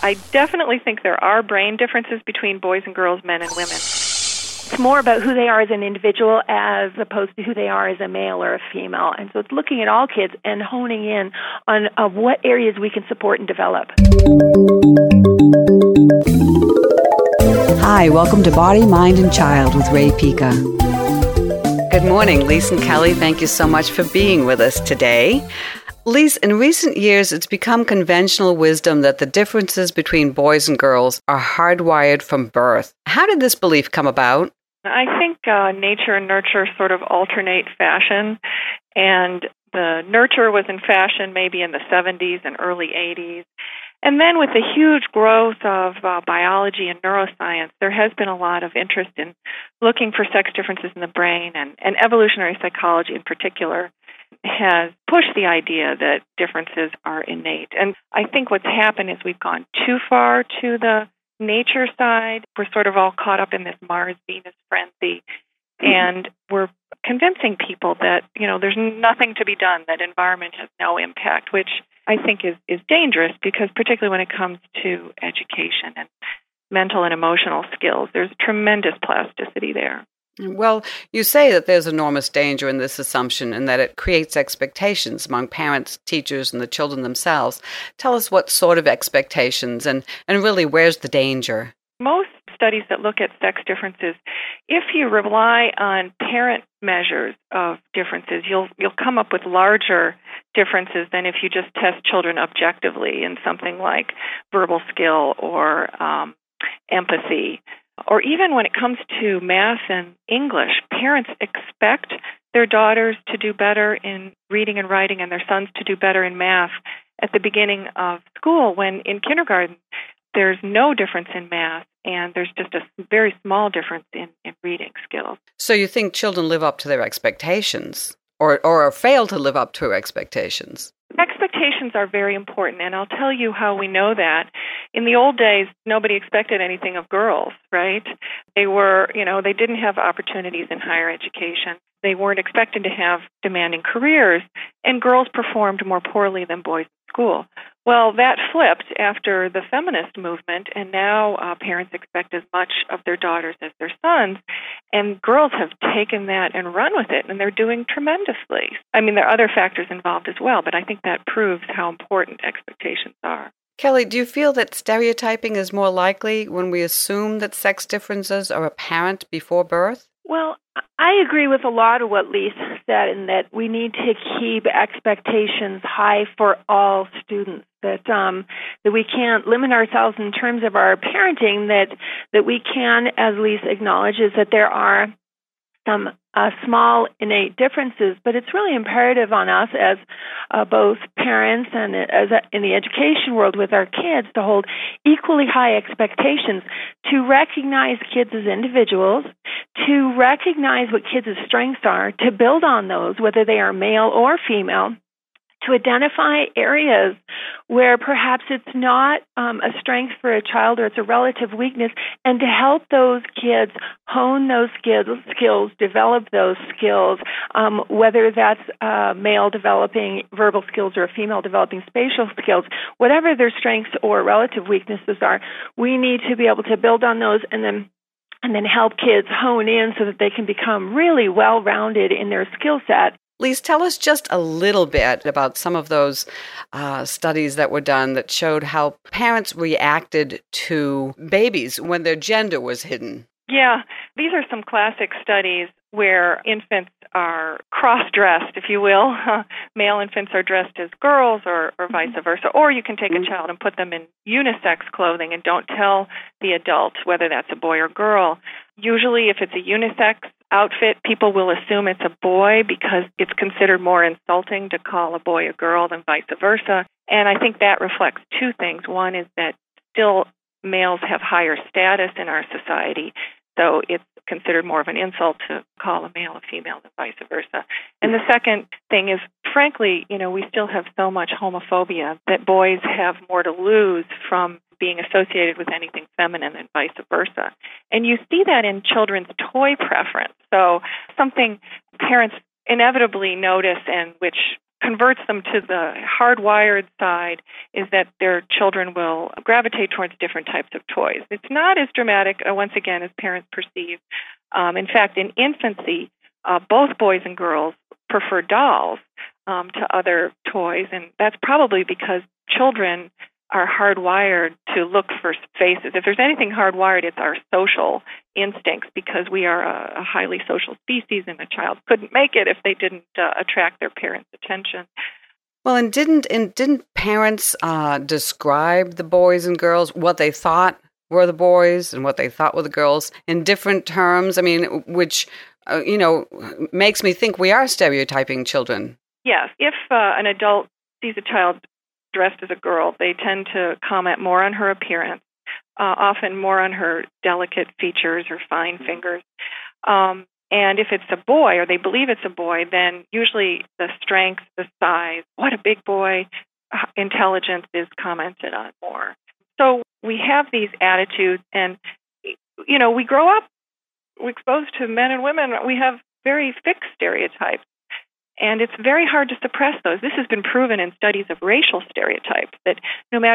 I definitely think there are brain differences between boys and girls, men and women. It's more about who they are as an individual as opposed to who they are as a male or a female. And so it's looking at all kids and honing in on uh, what areas we can support and develop. Hi, welcome to Body, Mind, and Child with Rae Pica. Good morning, Lise and Kelly. Thank you so much for being with us today. Lise, in recent years, it's become conventional wisdom that the differences between boys and girls are hardwired from birth. How did this belief come about? I think uh, nature and nurture sort of alternate fashion, and the nurture was in fashion maybe in the 70s and early 80s. And then with the huge growth of uh, biology and neuroscience, there has been a lot of interest in looking for sex differences in the brain, and, and evolutionary psychology in particular has pushed the idea that differences are innate. And I think what's happened is we've gone too far to the nature side. We're sort of all caught up in this Mars Venus frenzy. Mm-hmm. And we're convincing people that, you know, there's nothing to be done, that environment has no impact, which I think is, is dangerous because, particularly when it comes to education and mental and emotional skills, there's tremendous plasticity there. Well, you say that there's enormous danger in this assumption and that it creates expectations among parents, teachers, and the children themselves. Tell us what sort of expectations and, and really where's the danger? Most studies that look at sex differences, if you rely on parent measures of differences, you'll you'll come up with larger differences than if you just test children objectively in something like verbal skill or um, empathy or even when it comes to math and English, parents expect their daughters to do better in reading and writing and their sons to do better in math at the beginning of school when in kindergarten there's no difference in math and there's just a very small difference in, in reading skills. So you think children live up to their expectations or, or fail to live up to expectations? Are very important, and I'll tell you how we know that. In the old days, nobody expected anything of girls, right? They were, you know, they didn't have opportunities in higher education. They weren't expected to have demanding careers, and girls performed more poorly than boys school. Well, that flipped after the feminist movement, and now uh, parents expect as much of their daughters as their sons. And girls have taken that and run with it, and they're doing tremendously. I mean, there are other factors involved as well, but I think that proves how important expectations are. Kelly, do you feel that stereotyping is more likely when we assume that sex differences are apparent before birth? Well, I agree with a lot of what Lisa said in that we need to keep expectations high for all students. That um, that we can't limit ourselves in terms of our parenting. That that we can, as Lisa acknowledges, that there are some uh, small innate differences, but it's really imperative on us as uh, both parents and as a, in the education world with our kids to hold equally high expectations, to recognize kids as individuals, to recognize what kids' strengths are, to build on those, whether they are male or female, to identify areas where perhaps it's not um, a strength for a child or it's a relative weakness, and to help those kids hone those skills, skills develop those skills, um, whether that's a male developing verbal skills or a female developing spatial skills, whatever their strengths or relative weaknesses are, we need to be able to build on those and then and then help kids hone in so that they can become really well rounded in their skill set Lise, tell us just a little bit about some of those uh, studies that were done that showed how parents reacted to babies when their gender was hidden. Yeah, these are some classic studies where infants are cross dressed, if you will. Male infants are dressed as girls or, or mm-hmm. vice versa. Or you can take a mm-hmm. child and put them in unisex clothing and don't tell the adult whether that's a boy or girl. Usually, if it's a unisex outfit, people will assume it's a boy because it's considered more insulting to call a boy a girl than vice versa. And I think that reflects two things. One is that still males have higher status in our society, so it's considered more of an insult to call a male a female than vice versa. And the second thing is, frankly, you know, we still have so much homophobia that boys have more to lose from being associated with anything feminine and vice versa. And you see that in children's toy preference. So something parents inevitably notice and which converts them to the hardwired side is that their children will gravitate towards different types of toys. It's not as dramatic, uh, once again, as parents perceive. Um, in fact, in infancy, uh, both boys and girls prefer dolls um, to other toys, and that's probably because children are hardwired to look for spaces. If there's anything hardwired, it's our social instincts because we are a, a highly social species, and a child couldn't make it if they didn't uh, attract their parents' attention. Well, and didn't and didn't parents uh, describe the boys and girls what they thought were the boys and what they thought were the girls in different terms? I mean, which uh, you know makes me think we are stereotyping children. Yes, if uh, an adult sees a child dressed as a girl, they tend to comment more on her appearance, uh, often more on her delicate features or fine fingers. Um, and if it's a boy, or they believe it's a boy, then usually the strength, the size, what a big boy, uh, intelligence is commented on more. So we have these attitudes, and you know, we grow up, we're exposed to men and women. We have very fixed stereotypes and it's very hard to suppress those. This has been proven in studies of racial stereotypes that no matter